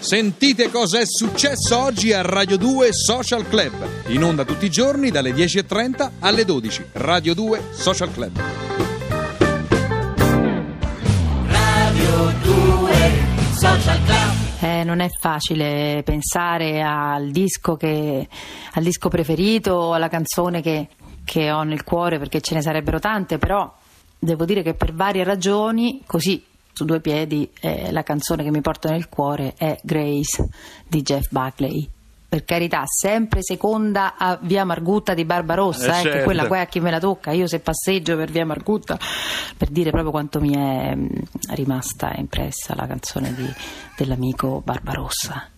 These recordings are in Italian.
Sentite cosa è successo oggi a Radio 2 Social Club. In onda tutti i giorni dalle 10.30 alle 12. Radio 2 Social Club. Radio 2 Social Club. Eh, non è facile pensare al disco, che, al disco preferito, alla canzone che, che ho nel cuore, perché ce ne sarebbero tante, però devo dire che per varie ragioni, così su due piedi, eh, la canzone che mi porta nel cuore è Grace di Jeff Buckley. Per carità, sempre seconda a Via Margutta di Barbarossa, Eh, eh, che certo. quella qua è a chi me la tocca. Io se passeggio per Via Margutta, per dire proprio quanto mi è mh, rimasta impressa la canzone di- dell'amico Barbarossa.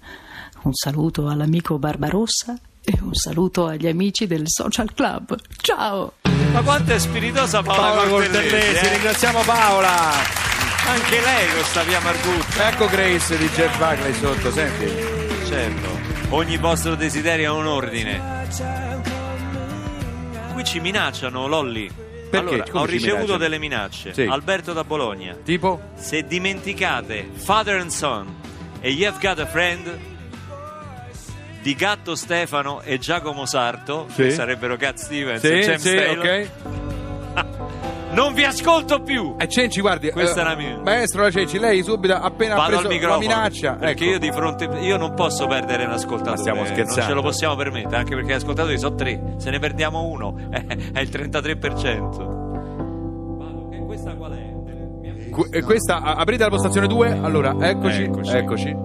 Un saluto all'amico Barbarossa e un saluto agli amici del Social Club. Ciao! Ma quanto è spiritosa Paola, Paola Cortellesi, eh? ringraziamo Paola. Anche lei con sta via Margutta. Ecco Grace di Jeff Buckley sotto, senti. Certo, ogni vostro desiderio ha un ordine. Qui ci minacciano, Lolli. allora, Come ho ricevuto minacciano? delle minacce. Sì. Alberto da Bologna. Tipo? Se dimenticate Father and Son e You've Got a Friend di Gatto Stefano e Giacomo Sarto, Sì. che sarebbero Cat Stevens e Sì, James sì, Taylor, ok. Non vi ascolto più. E Cenci, guardi. Questa eh, è la mia. Maestro la Cenci, lei subito appena ha Vado preso al la minaccia. perché ecco. io di fronte io non posso perdere un ascoltatore Ma stiamo non scherzando. ce lo possiamo permettere anche perché gli ascoltatori sono tre se ne perdiamo uno eh, è il 33% Vado, che- questa qual è? Qu- e questa, aprite la postazione 2. Allora, eccoci. Eccoci. Eccoci.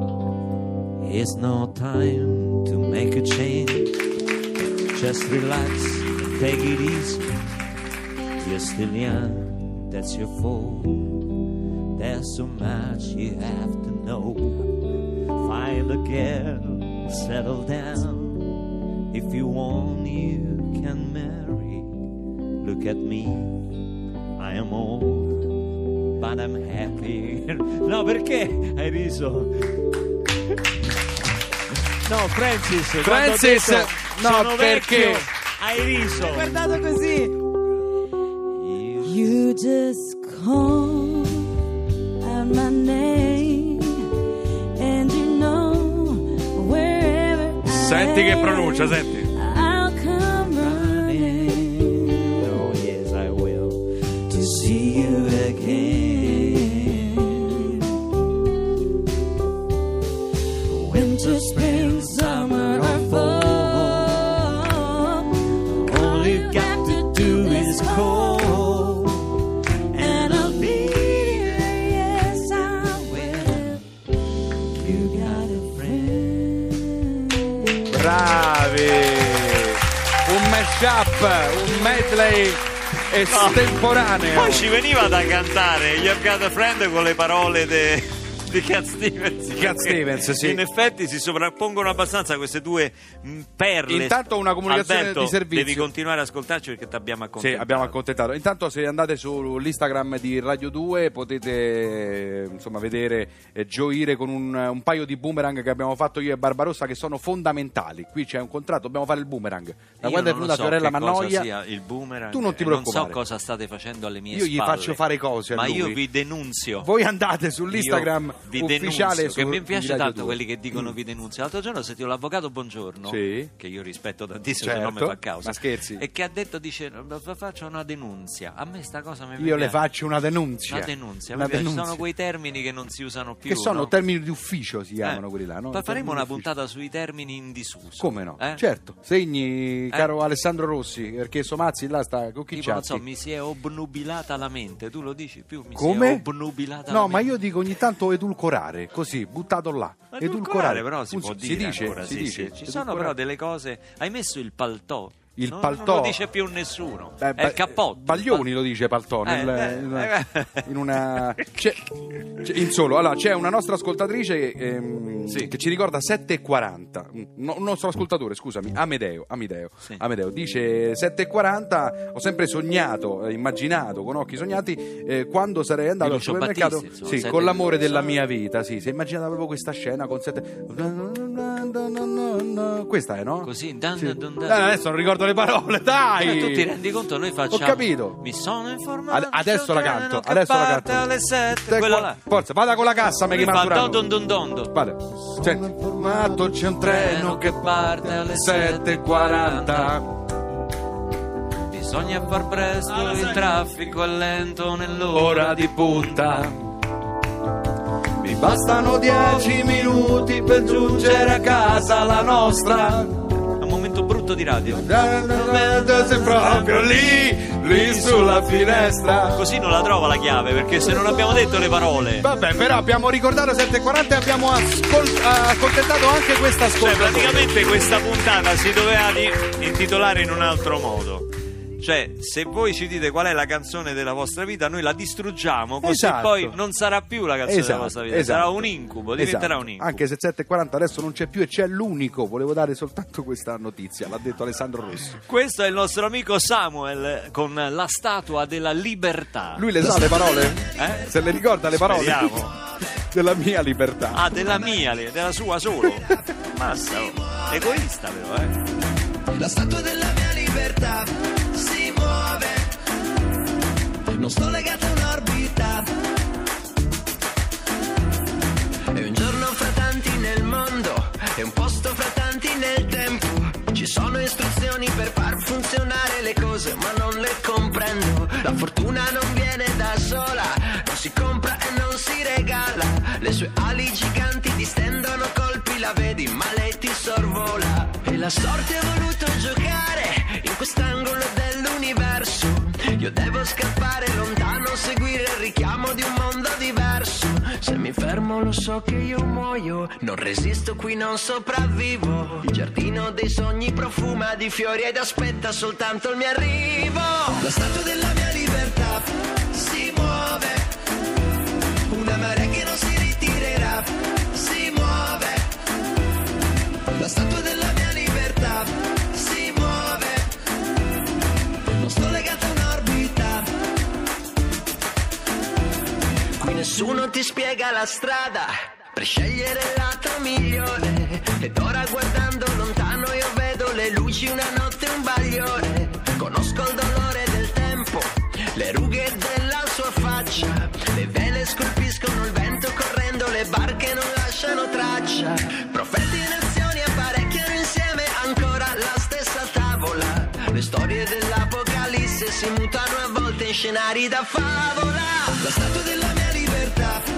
It's no time to make a change just relax take it easy you're still young that's your fault there's so much you have to know find a girl settle down if you want you can marry look at me I am old but I'm happy no perché hai riso No, Francis, Francis, detto, no, sono perché? vecchio, hai riso. Guardato così! Just call out my name, and you know wherever I Senti che pronuncia, senti. Mashup, un medley estemporaneo. Poi ci veniva da cantare You've Got a Friend con le parole de- di Cat Stevens. Cat Stevens, sì. In effetti si sovrappongono abbastanza queste due mh, perle. Intanto una comunicazione Alberto, di servizio. Devi continuare ad ascoltarci perché ti abbiamo Sì, accontentato. abbiamo accontentato. Intanto se andate sull'Instagram di Radio 2 potete eh, insomma vedere e gioire con un, un paio di boomerang che abbiamo fatto io e Barbarossa che sono fondamentali. Qui c'è un contratto, dobbiamo fare il boomerang. Da Io quando è venuta so Fiorella Mannoia il boomerang tu non ti e Non preoccupare. so cosa state facendo alle mie Io gli spalle. faccio fare cose Ma lui. io vi denunzio. voi andate sull'Instagram Io vi ufficiale denunzio, che mi piace tanto 2. quelli che dicono vi denunzio. L'altro giorno ho sentito l'avvocato Buongiorno, Sì. che io rispetto tantissimo, se no Certo, mi fa causa. ma scherzi. E che ha detto, dice, faccio una denunzia. A me sta cosa mi Io le piace. faccio una denunzia. Una denunzia, Una piace. denunzia. sono quei termini che non si usano più. che sono no? termini di ufficio si Eh. chiamano quelli là, no? Poi faremo una puntata sui termini in disuso. Come no? Eh? Certo, segni, caro Alessandro Rossi, perché Somazzi là sta con chi Tipo, non so, mi si è obnubilata la mente, tu lo dici più? Mi si Come? è obnubilata la No, ma mente. io dico ogni tanto edulcorare, così, buttato là. Ma edulcorare però si Un- può si dire dice, ancora, si sì, dice. sì. Ci sono Edulcorare. però delle cose. Hai messo il paltò il non, paltò. Non lo dice più nessuno. Beh, è il cappotto. Baglioni lo dice paltò. Eh, nel, eh, eh, eh, in una. C'è, c'è, in solo. Allora, c'è una nostra ascoltatrice ehm, sì. che ci ricorda 7,40. No, un nostro ascoltatore, scusami, Amedeo. Amedeo, sì. Amedeo dice 7,40. Ho sempre sognato, eh, immaginato con occhi sognati, eh, quando sarei andato al supermercato. Sì, con l'amore della mia vita. Sì, si è immaginata proprio questa scena con 7. Questa è, no? Così, dan, Sì. dan, dan. Eh, adesso non ricordo le parole, dai! Tu ti rendi conto? Noi facciamo. capito. Mi sono informato. Ad- adesso la canto, adesso la canto. alle sette, Te- quella là. Forza, vada con la cassa, mi chiama fa Turano. don don don don. Vale. Senti. Formato c'è un treno che parte alle 7.40 Bisogna far presto, il traffico è lento nell'ora ora di di punta. Bastano dieci minuti per giungere a casa la nostra. È un momento brutto di radio. Sei proprio lì, lì sulla finestra. Così non la trova la chiave, perché se non abbiamo detto le parole. Vabbè, però abbiamo ricordato 7.40 e abbiamo ascol- accontentato anche questa Cioè, ascolta. praticamente questa puntata si doveva intitolare in un altro modo. Cioè, se voi ci dite qual è la canzone della vostra vita, noi la distruggiamo, così Esatto. poi non sarà più la canzone della Esatto, vostra vita, esatto. sarà un incubo, diventerà Esatto. un incubo. Anche se 7.40 adesso non c'è più e c'è l'unico. Volevo dare soltanto questa notizia, l'ha detto Alessandro Rossi. Questo è il nostro amico Samuel con la statua della libertà. Lui le sa le parole? Eh? Se le ricorda le parole? Speriamo. Della mia libertà. Ah, della mia, le- della sua solo. Massa, oh. egoista però, eh. La statua della mia libertà. Non sto legato a un'orbita. È un giorno fra tanti nel mondo, è un posto fra tanti nel tempo. Ci sono istruzioni per far funzionare le cose, ma non le comprendo. La fortuna non viene da sola, non si compra e non si regala. Le sue ali giganti distendono colpi, la vedi, ma lei ti sorvola. E la sorte ha voluto giocare in quest'angolo dell'universo. Io devo scappare fermo lo so che io muoio, non resisto qui, non sopravvivo. Il giardino dei sogni profuma di fiori ed aspetta soltanto il mio arrivo. La statua della mia libertà si muove, una marea che non si ritirerà, nessuno ti spiega la strada per scegliere il lato migliore. Ed ora guardando lontano io vedo le luci, una notte, un bagliore. Conosco il dolore del tempo, le rughe della sua faccia. Le vele scolpiscono il vento correndo, le barche non lasciano traccia. Profeti e nazioni apparecchiano insieme ancora la stessa tavola. Le storie dell'apocalisse si mutano a volte in scenari da favola. La statua della mia libertà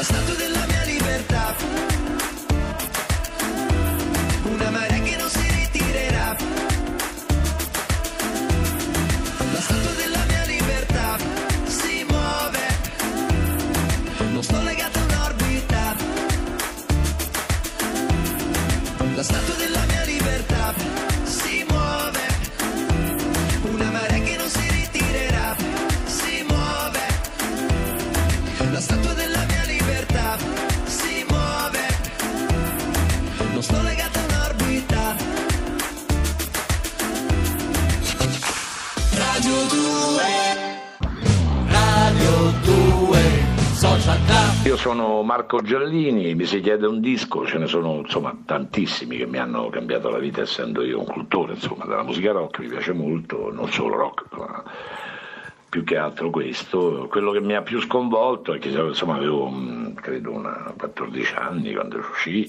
La statua della sono Marco Giallini, mi si chiede un disco, ce ne sono insomma tantissimi che mi hanno cambiato la vita essendo io un cultore insomma della musica rock, mi piace molto, non solo rock, ma più che altro questo. Quello che mi ha più sconvolto è che insomma avevo mm, credo una 14 anni quando uscì,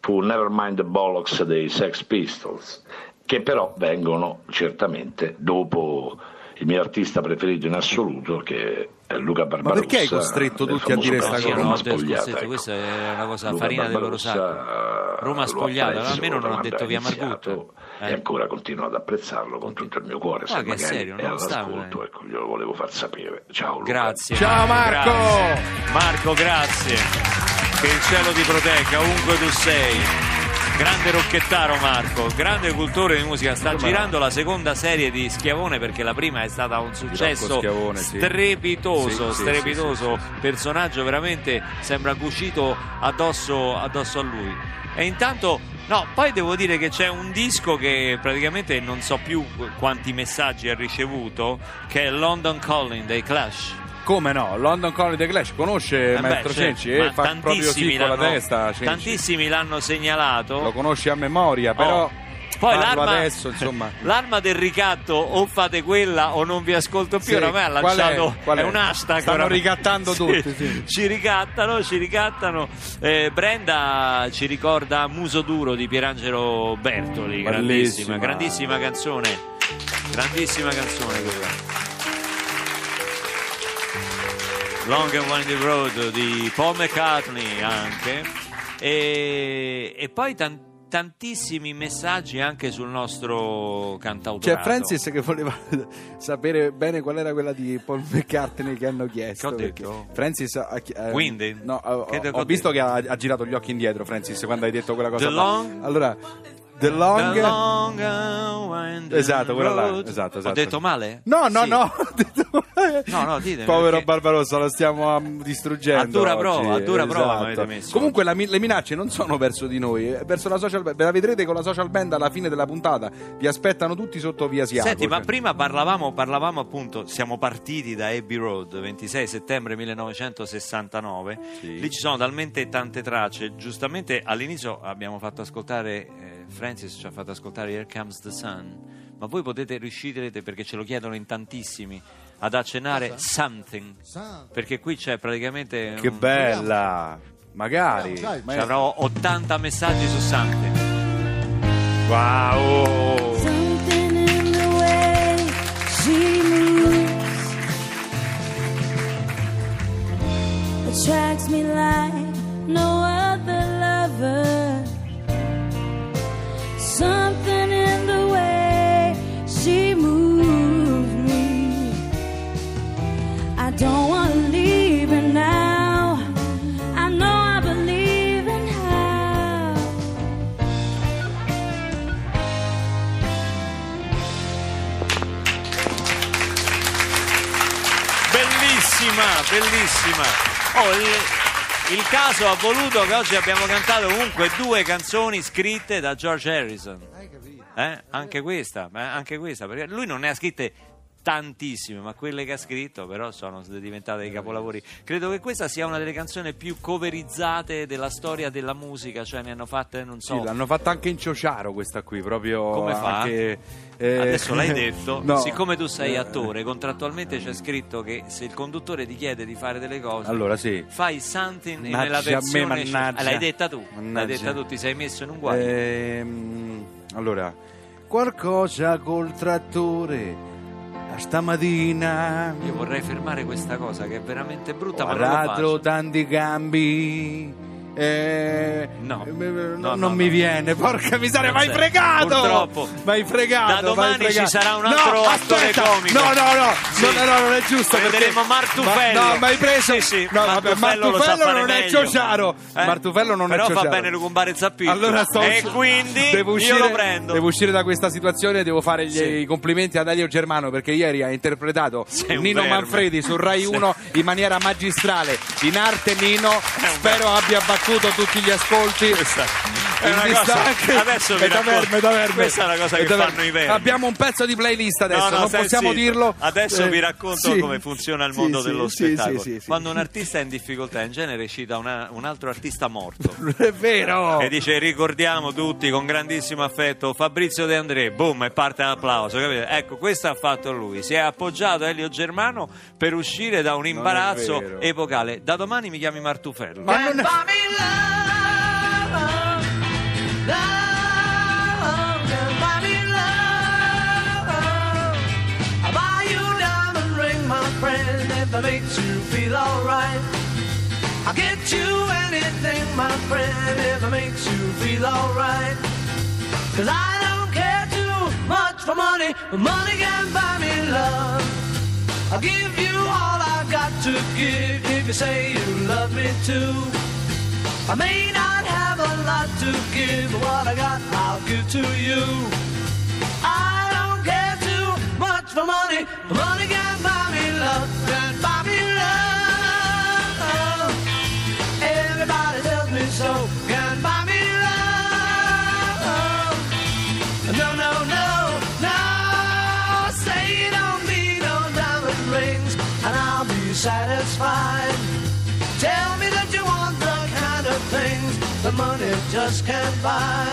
fu Nevermind the Bollocks dei Sex Pistols, che però vengono certamente dopo il mio artista preferito in assoluto che Luca Barbarossa. perché hai costretto tutti a dire sta pezzo cosa? Roma No, te spogliata, scherzetto, ecco. questa è una cosa Luca farina del loro Barbarossa, Roma l'ho spogliata, almeno non ha detto via Margotto. Eh. E ancora continuo ad apprezzarlo con tutto il mio cuore. Se che è magari serio, non all'ascolto, eh. ecco, glielo volevo far sapere. Ciao Luca. Grazie. Ciao, Marco! grazie. Marco, grazie. Che il cielo ti protegga ovunque tu sei. Grande rocchettaro Marco, grande cultore di musica. Sta girando la seconda serie di Schiavone perché la prima è stata un successo strepitoso, Sì, strepitoso. sì, sì. Personaggio veramente sembra cucito addosso, addosso a lui. E intanto, no, poi devo dire che c'è un disco che praticamente non so più quanti messaggi ha ricevuto, che è London Calling dei Clash. Come no? London Calling the Clash conosce Eh Maestro certo, Cenci? ma Eh, fa proprio sì con la testa. Cenci. Tantissimi l'hanno segnalato. Lo conosci a memoria, però. Oh. Poi l'arma, adesso, insomma. l'arma del ricatto o fate quella o non vi ascolto più. Sì, Oramai ha qual è? lanciato Qual è? un hashtag. Stanno oramai. ricattando Sì, tutti, sì. Ci ricattano, ci ricattano. Eh, Brenda ci ricorda Muso Duro di Pierangelo Bertoli. Grandissima, grandissima canzone. Grandissima canzone quella. Long and Winding Road di Paul McCartney anche e, e poi tan- tantissimi messaggi anche sul nostro cantautorato C'è Francis che voleva sapere bene qual era quella di Paul McCartney che hanno chiesto. Che ho detto? Francis ha chi- eh, Quindi? No, ho, ho- ho visto detto? che ha, ha girato gli occhi indietro Francis quando hai detto quella cosa. The long- Allora, The Long. The long and Esatto, quella là, road. esatto, ho esatto. detto male? No, no, Sì. no. No, no, ditemi, Povero perché- Barbarossa, lo stiamo um, distruggendo. A dura oggi, prova, a dura prova esatto. avete messo. Comunque la le minacce non sono verso di noi, è verso la social band. Ve la vedrete con la social band alla fine della puntata. Vi aspettano tutti sotto via Siago. Senti, ma cioè. prima parlavamo, parlavamo appunto, siamo partiti da Abbey Road, 26 settembre 1969. Sì. Lì ci sono talmente tante tracce. Giustamente all'inizio abbiamo fatto ascoltare, eh, Francis ci ha fatto ascoltare Here Comes the Sun. Ma voi potete riuscirete, perché ce lo chiedono in tantissimi, ad accennare Something. Perché qui c'è praticamente. Che un- bella! Magari. Ci avrò 80 messaggi su Something. Wow! Something in the way she moves attracts me like no other Bellissima. Oh, il, il caso ha voluto che oggi abbiamo cantato comunque due canzoni scritte da George Harrison. Eh? Anche questa, anche questa, perché lui non ne ha scritte tantissime, ma quelle che ha scritto però sono diventate dei capolavori. Credo che questa sia una delle canzoni più coverizzate della storia della musica, cioè ne hanno fatte, non so, Sì, l'hanno fatta anche in Ciociaro questa qui, proprio Come fa? anche, eh, Adesso l'hai detto, no. siccome tu sei Eh, attore, contrattualmente c'è scritto che se il conduttore ti chiede di fare delle cose, Allora sì. fai something Mannaggia nella me, versione mannaggia. Eh, l'hai detta tu l'hai Mannaggia. detta tu ti sei messo in un guaio Ehm, allora, qualcosa col trattore stamattina. io vorrei fermare questa cosa che è veramente brutta Ho ma non tanti cambi. Eh, No. eh, No, non no, mi no. viene, porca miseria, Non m'hai c'è. fregato! Purtroppo. M'hai fregato! Da domani fregato. ci sarà un No, altro attore aspetta! comico. No, no, no, Sì. no, no, no, non è giusto. Prenderemo perché- Martufello. Ma, no, ma hai preso. Sì, sì, no, vabbè, Martufello lo sa fare non è meglio. Ciociaro. Eh? Martufello non Però è fa Ciociaro. bene Lucumbare Zappitto. Allora sto e quindi devo uscire, io lo prendo Devo uscire da questa situazione e devo fare gli, Sì. i complimenti ad Elio Germano perché ieri ha interpretato Sei Nino. Manfredi su Rai 1 in maniera magistrale. In arte Nino, spero abbia battuto tutti gli ascolti. Cosa- anche- adesso vi racconto- verme, questa è una cosa che fanno i vermi. Abbiamo un pezzo di playlist adesso, No, no, non possiamo zitto. dirlo. Adesso Eh, vi racconto sì. come funziona il mondo sì, dello sì, spettacolo. sì, sì, sì. Quando un artista è in difficoltà, in genere cita una- un altro artista morto. È vero. E dice ricordiamo tutti con grandissimo affetto Fabrizio De André, boom, e parte l'applauso, capite? Ecco, questo ha fatto lui, si è appoggiato a Elio Germano per uscire da un imbarazzo epocale. Da domani mi chiami Martufello. Ma non that makes you feel alright. I'll get you anything, my friend, if it makes you feel alright. Cause I don't care too much for money, but money can buy me love. I'll give you all I've got to give if you say you love me too. I may not lot to give, what I got I'll give to you. I don't care too much for money, money can buy me love, can buy me love. Everybody tells me so, can buy me love. No, no, no, no. Say you don't need no diamond rings, and I'll be satisfied. Tell me that you want the kind of things that money just can't buy.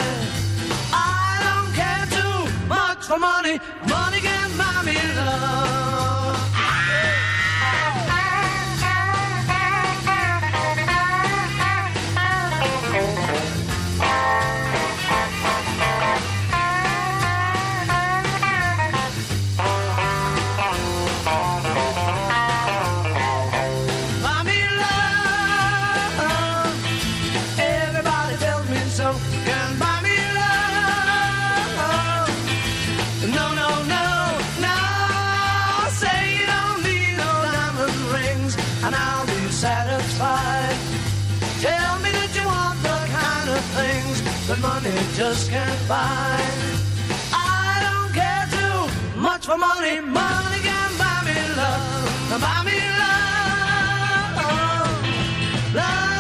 I don't care too much for money. Money that money just can't buy. I don't care too much for money. Money can buy me love. Buy me love. Love.